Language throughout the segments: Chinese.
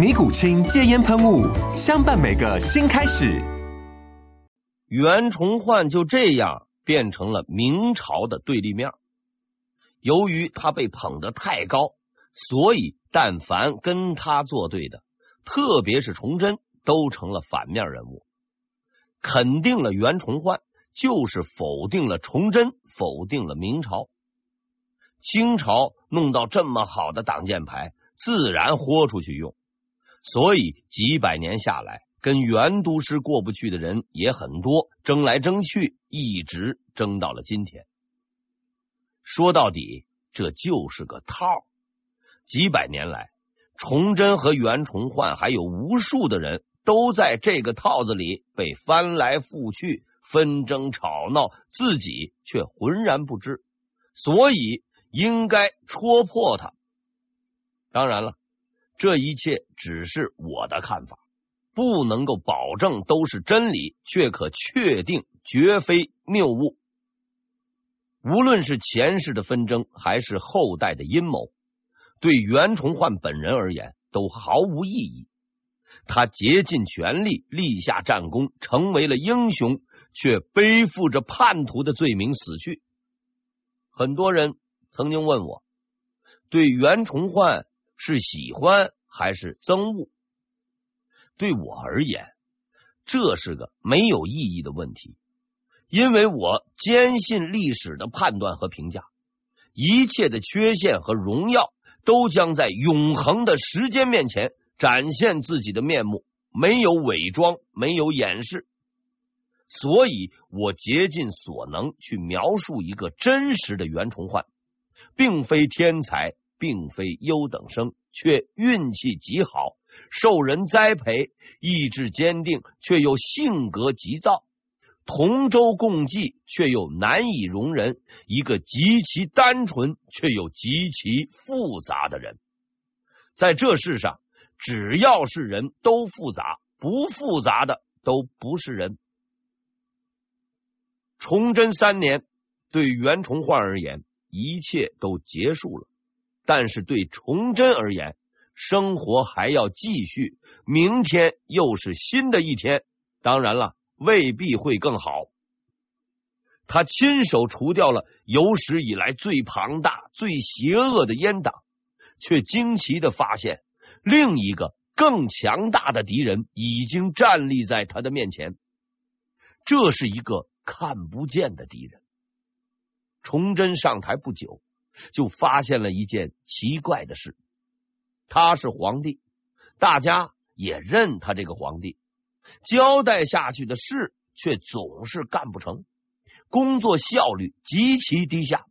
尼古清戒烟喷雾，相伴每个新开始。袁崇焕就这样变成了明朝的对立面。由于他被捧得太高，所以但凡跟他作对的，特别是崇祯，都成了反面人物。肯定了袁崇焕，就是否定了崇祯，否定了明朝。清朝弄到这么好的挡箭牌，自然豁出去用。所以几百年下来，跟袁都师过不去的人也很多，争来争去，一直争到了今天。说到底，这就是个套。几百年来，崇祯和袁崇焕还有无数的人都在这个套子里被翻来覆去，纷争吵闹，自己却浑然不知。所以应该戳破它。当然了。这一切只是我的看法，不能够保证都是真理，却可确定绝非谬误。无论是前世的纷争，还是后代的阴谋，对袁崇焕本人而言都毫无意义。他竭尽全力立下战功，成为了英雄，却背负着叛徒的罪名死去。很多人曾经问我，对袁崇焕。是喜欢还是憎恶？对我而言，这是个没有意义的问题，因为我坚信历史的判断和评价，一切的缺陷和荣耀都将在永恒的时间面前展现自己的面目，没有伪装，没有掩饰，所以我竭尽所能去描述一个真实的袁崇焕，并非天才。并非优等生，却运气极好，受人栽培，意志坚定，却又性格急躁，同舟共济，却又难以容人，一个极其单纯却又极其复杂的人。在这世上，只要是人都复杂，不复杂的都不是人。崇祯三年，对袁崇焕而言，一切都结束了。但是对崇祯而言，生活还要继续，明天又是新的一天。当然了，未必会更好。他亲手除掉了有史以来最庞大、最邪恶的阉党，却惊奇的发现，另一个更强大的敌人已经站立在他的面前。这是一个看不见的敌人。崇祯上台不久。就发现了一件奇怪的事，他是皇帝，大家也认他这个皇帝，交代下去的事却总是干不成，工作效率极其低下。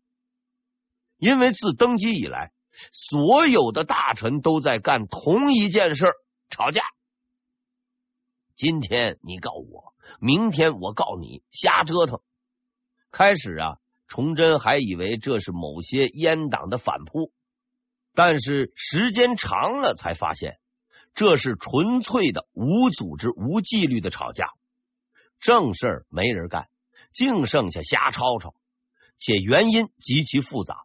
因为自登基以来，所有的大臣都在干同一件事，吵架。今天你告我，明天我告你，瞎折腾。开始啊。崇祯还以为这是某些阉党的反扑，但是时间长了才发现，这是纯粹的无组织、无纪律的吵架，正事儿没人干，净剩下瞎吵吵，且原因极其复杂。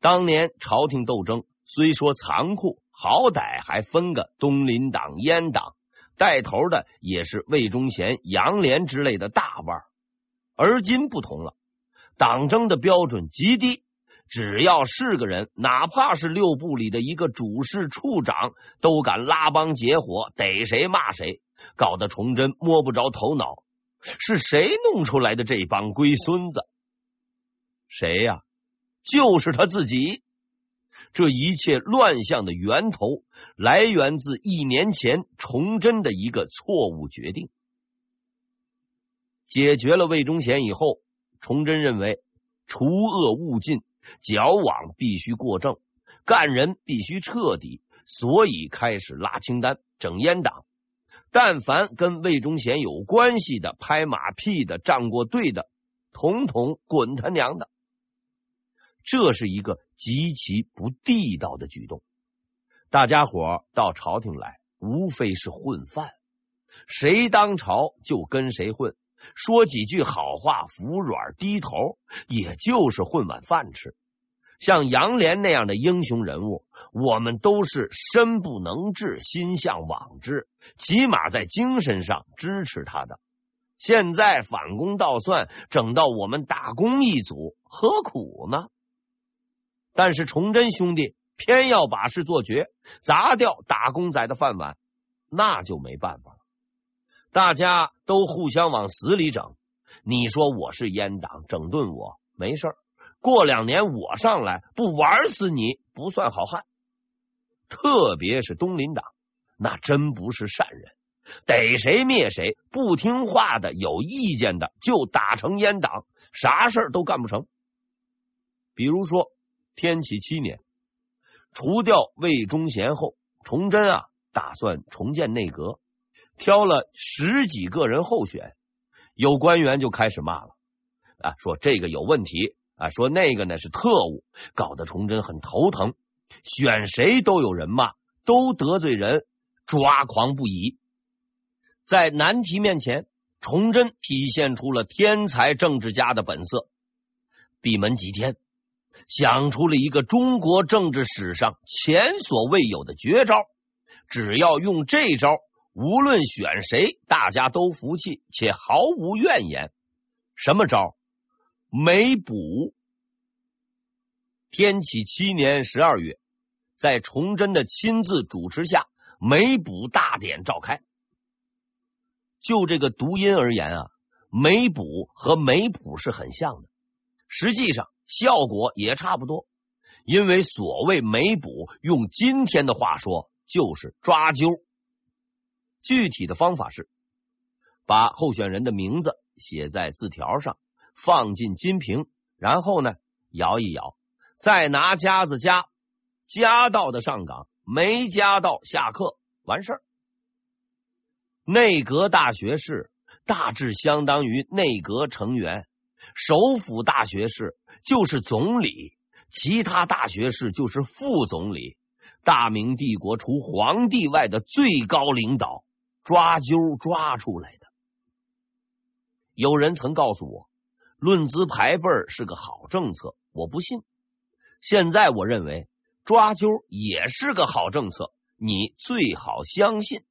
当年朝廷斗争虽说残酷，好歹还分个东林党、阉党，带头的也是魏忠贤、杨连之类的大腕，而今不同了。党争的标准极低，只要是个人，哪怕是六部里的一个主事处长，都敢拉帮结伙，逮谁骂谁，搞得崇祯摸不着头脑。是谁弄出来的这帮龟孙子？谁呀？就是他自己。这一切乱象的源头，来源自一年前崇祯的一个错误决定。解决了魏忠贤以后，崇祯认为除恶务尽，矫枉必须过正，干人必须彻底，所以开始拉清单、整阉党。但凡跟魏忠贤有关系的、拍马屁的、站过队的，统统滚他娘的！这是一个极其不地道的举动。大家伙到朝廷来，无非是混饭，谁当朝就跟谁混，说几句好话，服软低头，也就是混碗饭吃。像杨连那样的英雄人物，我们都是身不能至，心向往之，起码在精神上支持他的。现在反攻倒算，整到我们打工一族，何苦呢？但是崇祯兄弟偏要把事做绝，砸掉打工仔的饭碗，那就没办法了。大家都互相往死里整，你说我是阉党，整顿我没事儿，过两年我上来不玩死你不算好汉。特别是东林党，那真不是善人，逮谁灭谁，不听话的、有意见的就打成阉党，啥事儿都干不成。比如说。天启七年，除掉魏忠贤后，崇祯啊打算重建内阁，挑了十几个人候选，有官员就开始骂了啊，说这个有问题啊，说那个呢是特务，搞得崇祯很头疼，选谁都有人骂，都得罪人，抓狂不已。在难题面前，崇祯体现出了天才政治家的本色，闭门几天。想出了一个中国政治史上前所未有的绝招，只要用这招，无论选谁，大家都服气且毫无怨言。什么招？没补。天启七年十二月，在崇祯的亲自主持下，没补大典召开。就这个读音而言啊，没补和没普是很像的，实际上。效果也差不多，因为所谓没补，用今天的话说就是抓阄。具体的方法是，把候选人的名字写在字条上，放进金瓶，然后呢摇一摇，再拿夹子夹，夹到的上岗，没夹到下课，完事儿。内阁大学士大致相当于内阁成员，首辅大学士。就是总理，其他大学士就是副总理。大明帝国除皇帝外的最高领导，抓阄抓出来的。有人曾告诉我，论资排辈是个好政策，我不信。现在我认为抓阄也是个好政策，你最好相信。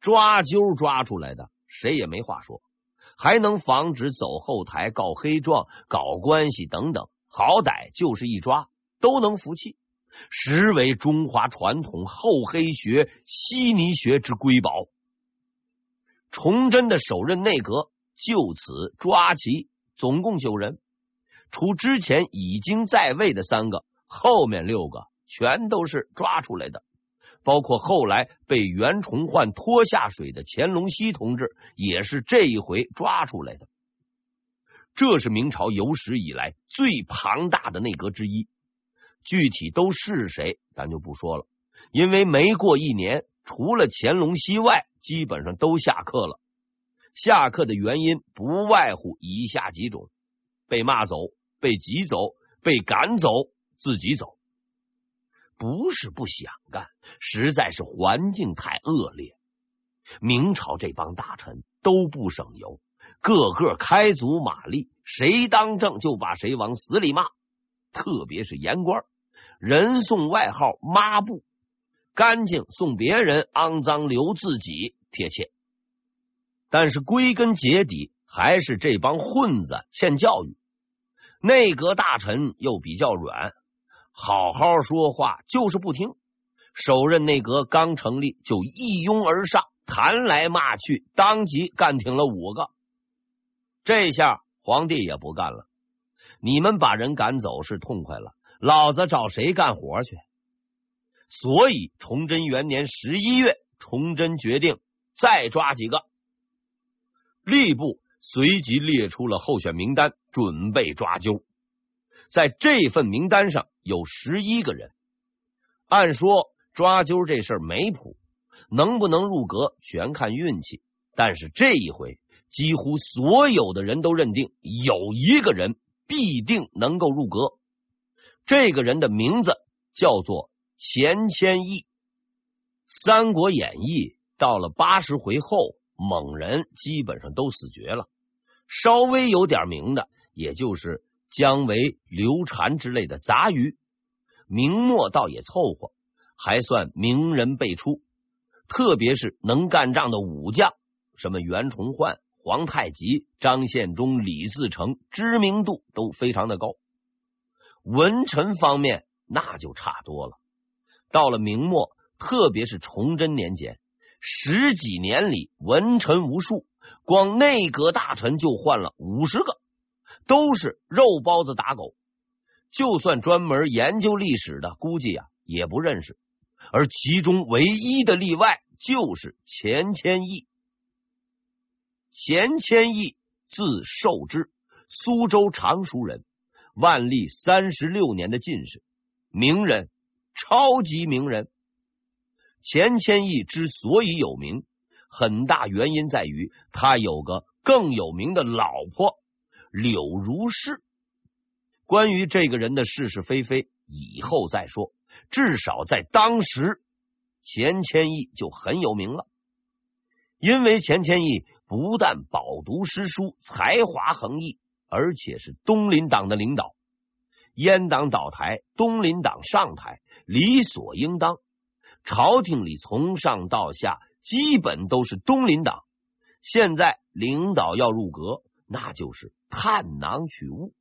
抓阄抓出来的，谁也没话说。还能防止走后台、告黑状、搞关系等等，好歹就是一抓都能服气，实为中华传统厚黑学、稀泥学之瑰宝。崇祯的首任内阁就此抓齐，总共九人，除之前已经在位的三个，后面六个全都是抓出来的。包括后来被袁崇焕拖下水的乾隆熙同志，也是这一回抓出来的。这是明朝有史以来最庞大的内阁之一。具体都是谁，咱就不说了，因为没过一年，除了乾隆熙外，基本上都下课了。下课的原因不外乎以下几种：被骂走、被挤走、被赶走、自己走。不是不想干，实在是环境太恶劣。明朝这帮大臣都不省油，个个开足马力，谁当政就把谁往死里骂。特别是言官，人送外号“抹布”，干净送别人，肮脏留自己，贴切。但是归根结底，还是这帮混子欠教育。内阁大臣又比较软。好好说话就是不听。首任内阁刚成立就一拥而上，弹来骂去，当即干挺了五个。这下皇帝也不干了，你们把人赶走是痛快了，老子找谁干活去？所以崇祯元年十一月，崇祯决定再抓几个。吏部随即列出了候选名单，准备抓阄。在这份名单上有十一个人。按说抓阄这事儿没谱，能不能入阁全看运气。但是这一回，几乎所有的人都认定有一个人必定能够入阁。这个人的名字叫做钱谦益。《三国演义》到了八十回后，猛人基本上都死绝了，稍微有点名的，也就是姜维、刘禅之类的杂鱼。明末倒也凑合，还算名人辈出，特别是能干仗的武将，什么袁崇焕、皇太极、张献忠、李自成，知名度都非常的高。文臣方面那就差多了。到了明末，特别是崇祯年间，十几年里文臣无数，光内阁大臣就换了五十个，都是肉包子打狗。就算专门研究历史的，估计啊也不认识。而其中唯一的例外就是钱谦益。钱谦益字寿之，苏州常熟人，万历三十六年的进士，名人，超级名人。钱谦益之所以有名，很大原因在于他有个更有名的老婆柳如是。关于这个人的是是非非，以后再说。至少在当时，钱谦益就很有名了。因为钱谦益不但饱读诗书，才华横溢，而且是东林党的领导。阉党倒台，东林党上台，理所应当。朝廷里从上到下，基本都是东林党。现在领导要入阁，那就是探囊取物。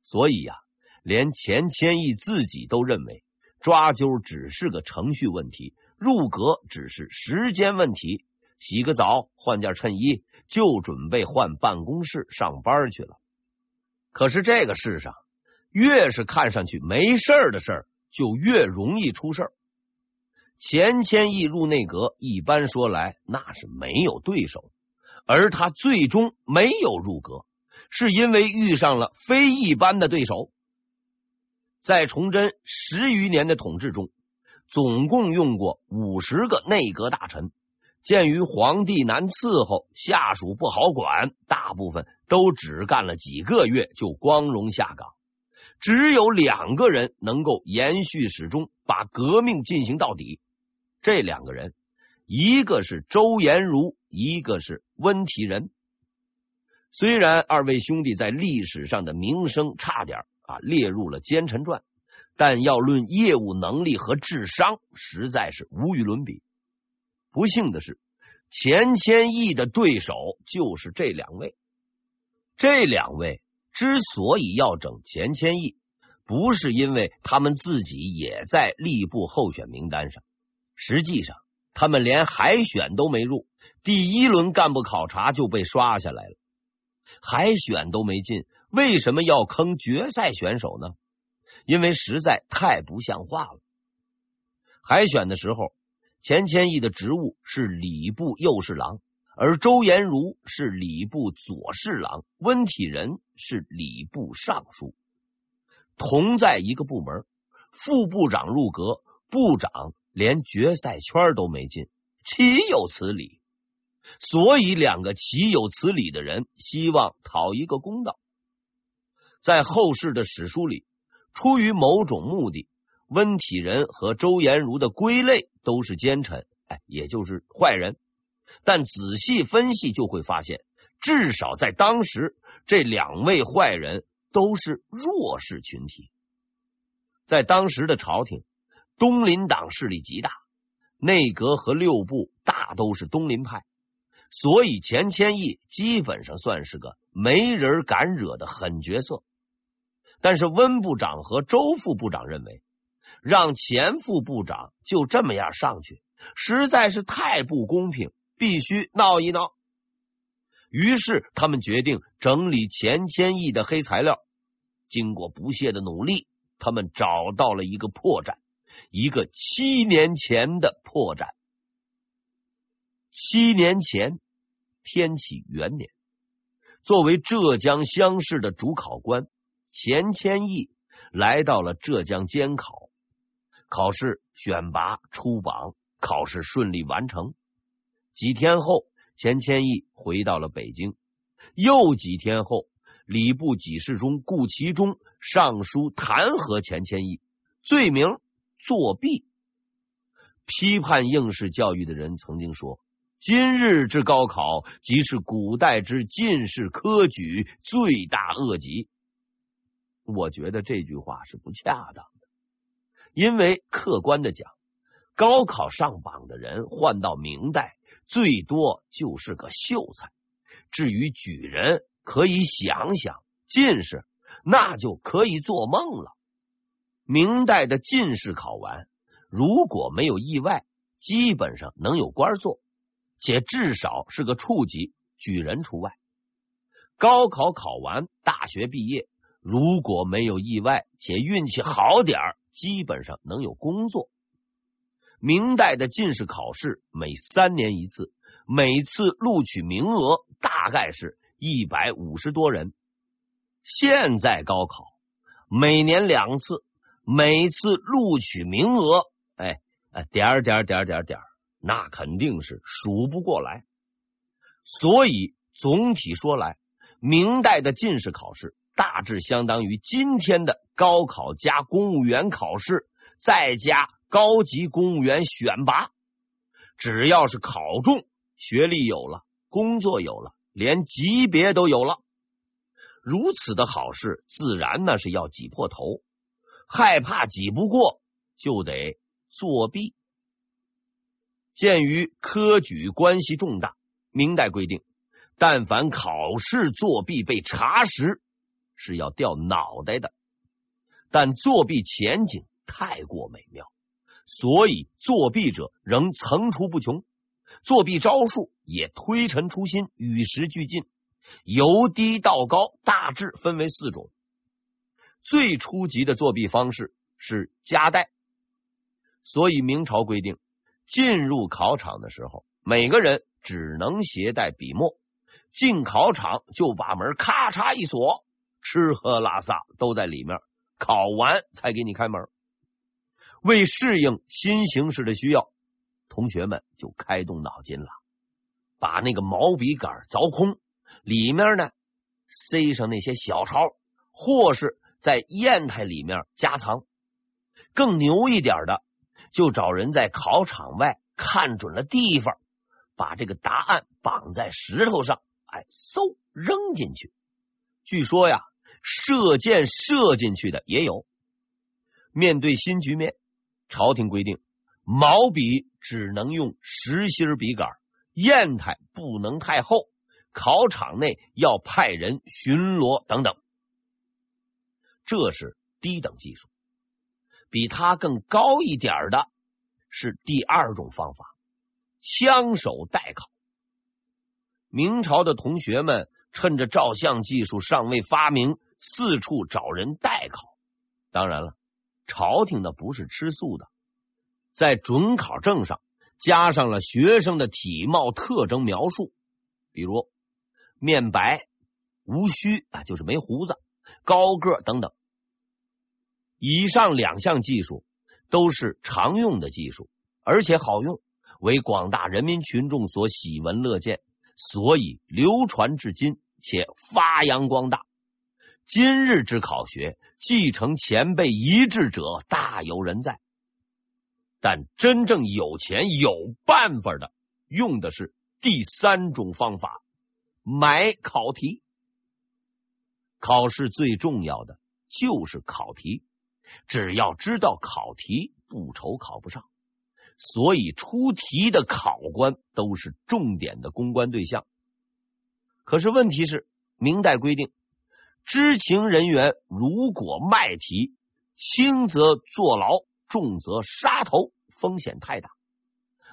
所以呀、连钱谦益自己都认为抓阄只是个程序问题，入阁只是时间问题。洗个澡，换件衬衣，就准备换办公室上班去了。可是这个世上，越是看上去没事儿的事儿，就越容易出事儿。钱谦益入内阁，一般说来那是没有对手，而他最终没有入阁。是因为遇上了非一般的对手。在崇祯十余年的统治中，总共用过五十个内阁大臣。鉴于皇帝难伺候，下属不好管，大部分都只干了几个月就光荣下岗。只有两个人能够延续始终，把革命进行到底。这两个人，一个是周延儒，一个是温体仁。虽然二位兄弟在历史上的名声差点啊列入了奸臣传，但要论业务能力和智商，实在是无与伦比。不幸的是，钱谦益的对手就是这两位。这两位之所以要整钱谦益，不是因为他们自己也在吏部候选名单上，实际上他们连海选都没入，第一轮干部考察就被刷下来了。海选都没进，为什么要坑决赛选手呢？因为实在太不像话了。海选的时候，钱谦益的职务是礼部右侍郎，而周延儒是礼部左侍郎，温体仁是礼部尚书，同在一个部门。副部长入阁，部长连决赛圈都没进，岂有此理？所以，两个岂有此理的人希望讨一个公道。在后世的史书里，出于某种目的，温体仁和周延儒的归类都是奸臣，哎，也就是坏人。但仔细分析就会发现，至少在当时，这两位坏人都是弱势群体。在当时的朝廷，东林党势力极大，内阁和六部大都是东林派。所以钱谦益基本上算是个没人敢惹的狠角色，但是温部长和周副部长认为，让钱副部长就这么样上去，实在是太不公平，必须闹一闹。于是他们决定整理钱谦益的黑材料。经过不懈的努力，他们找到了一个破绽，一个七年前的破绽。七年前，天启元年，作为浙江乡试的主考官，钱谦益来到了浙江监考。考试选拔出榜，考试顺利完成。几天后，钱谦益回到了北京。又几天后，礼部给事中顾其中上书弹劾钱谦益，罪名作弊。批判应试教育的人曾经说：“今日之高考，即是古代之进士科举罪大恶极。”我觉得这句话是不恰当，因为客观的讲，高考上榜的人换到明代，最多就是个秀才。至于举人，可以想想；进士，那就可以做梦了。明代的进士考完，如果没有意外，基本上能有官做，且至少是个处级，举人除外。高考考完，大学毕业。如果没有意外，且运气好点儿，基本上能有工作。明代的进士考试每三年一次，每次录取名额大概是一百五十多人。现在高考每年两次，每次录取名额，哎哎，点儿点儿点儿点儿点，那肯定是数不过来。所以总体说来，明代的进士考试。大致相当于今天的高考加公务员考试，再加高级公务员选拔。只要是考中，学历有了，工作有了，连级别都有了。如此的好事，自然那是要挤破头。害怕挤不过，就得作弊。鉴于科举关系重大，明代规定，但凡考试作弊被查实，是要掉脑袋的，但作弊前景太过美妙，所以作弊者仍层出不穷，作弊招数也推陈出新，与时俱进，由低到高，大致分为四种。最初级的作弊方式是夹带，所以明朝规定，进入考场的时候，每个人只能携带笔墨，进考场就把门咔嚓一锁。吃喝拉撒都在里面，考完才给你开门。为适应新形势的需要，同学们就开动脑筋了，把那个毛笔杆凿空，里面呢塞上那些小抄，或是在砚台里面夹藏。更牛一点的，就找人在考场外看准了地方，把这个答案绑在石头上，哎，嗖扔进去。据说呀。射箭射进去的也有。面对新局面，朝廷规定毛笔只能用实心笔杆，砚台不能太厚，考场内要派人巡逻等等。这是低等技术，比它更高一点的是第二种方法——枪手代考。明朝的同学们趁着照相技术尚未发明。四处找人代考，当然了，朝廷的不是吃素的，在准考证上加上了学生的体貌特征描述，比如面白、无须啊，就是没胡子、高个等等。以上两项技术都是常用的技术，而且好用，为广大人民群众所喜闻乐见，所以流传至今，且发扬光大。今日之考学，继承前辈遗志者大有人在，但真正有钱有办法的，用的是第三种方法——买考题。考试最重要的就是考题，只要知道考题，不愁考不上。所以出题的考官都是重点的公关对象。可是问题是，明代规定。知情人员如果卖题，轻则坐牢，重则杀头，风险太大。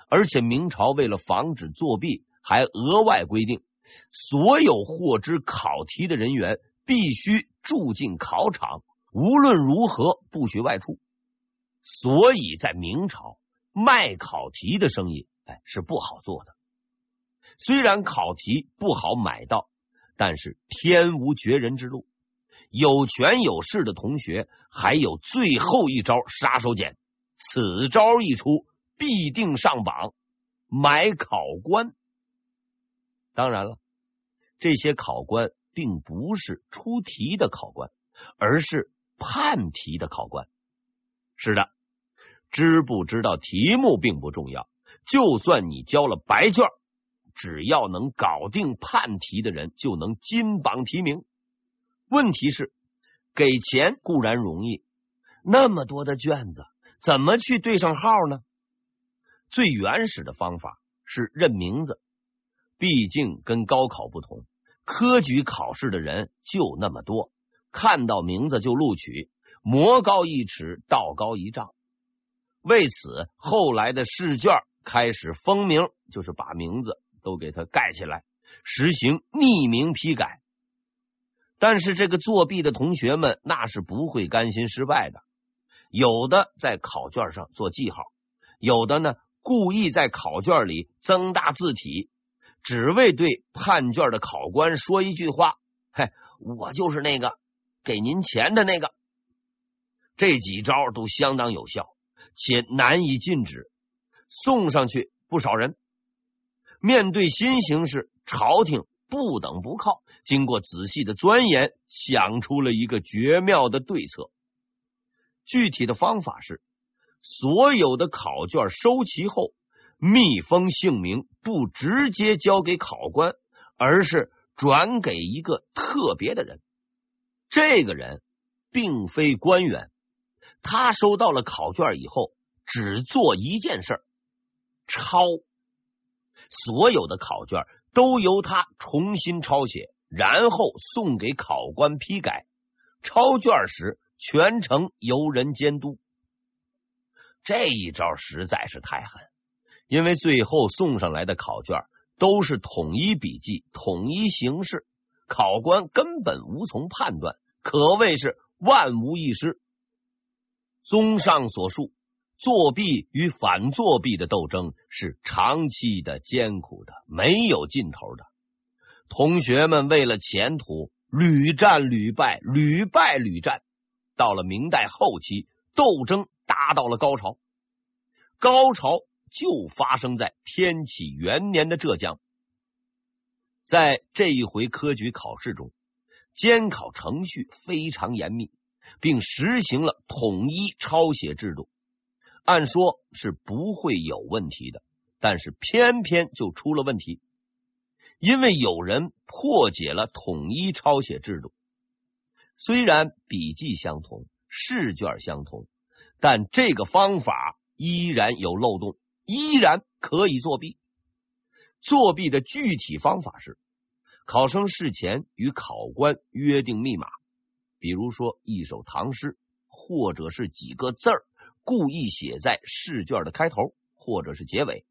而且明朝为了防止作弊，还额外规定，所有获知考题的人员必须住进考场，无论如何不许外出。所以在明朝，卖考题的生意，哎，是不好做的。虽然考题不好买到，但是天无绝人之路，有权有势的同学还有最后一招杀手锏。此招一出，必定上榜，买考官。当然了，这些考官并不是出题的考官，而是判题的考官。是的，知不知道题目并不重要，就算你交了白卷，只要能搞定判题的人，就能金榜题名。问题是，给钱固然容易，那么多的卷子。怎么去对上号呢？最原始的方法是认名字，毕竟跟高考不同，科举考试的人就那么多，看到名字就录取，魔高一尺，道高一丈。为此，后来的试卷开始封名，就是把名字都给它盖起来，实行匿名批改。但是这个作弊的同学们那是不会甘心失败的。有的在考卷上做记号，有的呢故意在考卷里增大字体，只为对判卷的考官说一句话：“嘿，我就是那个给您钱的那个。”这几招都相当有效，且难以禁止，送上去不少人。面对新形势，朝廷不等不靠，经过仔细的钻研，想出了一个绝妙的对策。具体的方法是，所有的考卷收齐后，密封姓名，不直接交给考官，而是转给一个特别的人。这个人并非官员，他收到了考卷以后，只做一件事：抄。所有的考卷都由他重新抄写，然后送给考官批改。抄卷时，全程由人监督，这一招实在是太狠，因为最后送上来的考卷都是统一笔记、统一形式，考官根本无从判断，可谓是万无一失。综上所述，作弊与反作弊的斗争是长期的、艰苦的、没有尽头的。同学们为了前途，屡战屡败，屡败屡战。到了明代后期，斗争达到了高潮。高潮就发生在天启元年的浙江。在这一回科举考试中，监考程序非常严密，并实行了统一抄写制度。按说是不会有问题的，但是偏偏就出了问题，因为有人破解了统一抄写制度。虽然笔记相同，试卷相同，但这个方法依然有漏洞，依然可以作弊。作弊的具体方法是：考生事前与考官约定密码，比如说一首唐诗，或者是几个字儿，故意写在试卷的开头或者是结尾，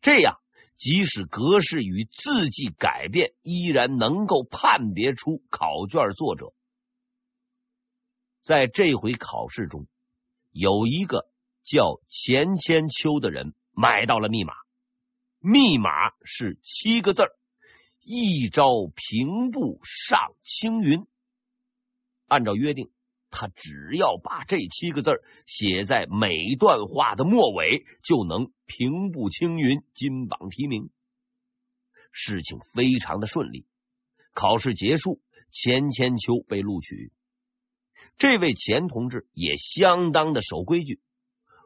这样即使格式与字迹改变，依然能够判别出考卷作者。在这回考试中，有一个叫钱千秋的人买到了密码，密码是七个字：“一朝平步上青云。”按照约定，他只要把这七个字写在每段话的末尾，就能平步青云，金榜题名。事情非常的顺利，考试结束，钱千秋被录取。这位钱同志也相当的守规矩，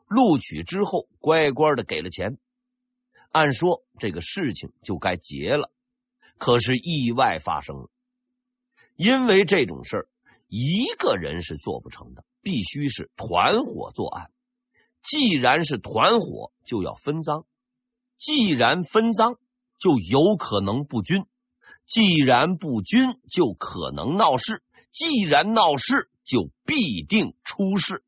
录取之后乖乖的给了钱。按说这个事情就该结了，可是意外发生了。因为这种事儿一个人是做不成的，必须是团伙作案。既然是团伙，就要分赃；既然分赃，就有可能不均；既然不均，就可能闹事；既然闹事，就必定出事。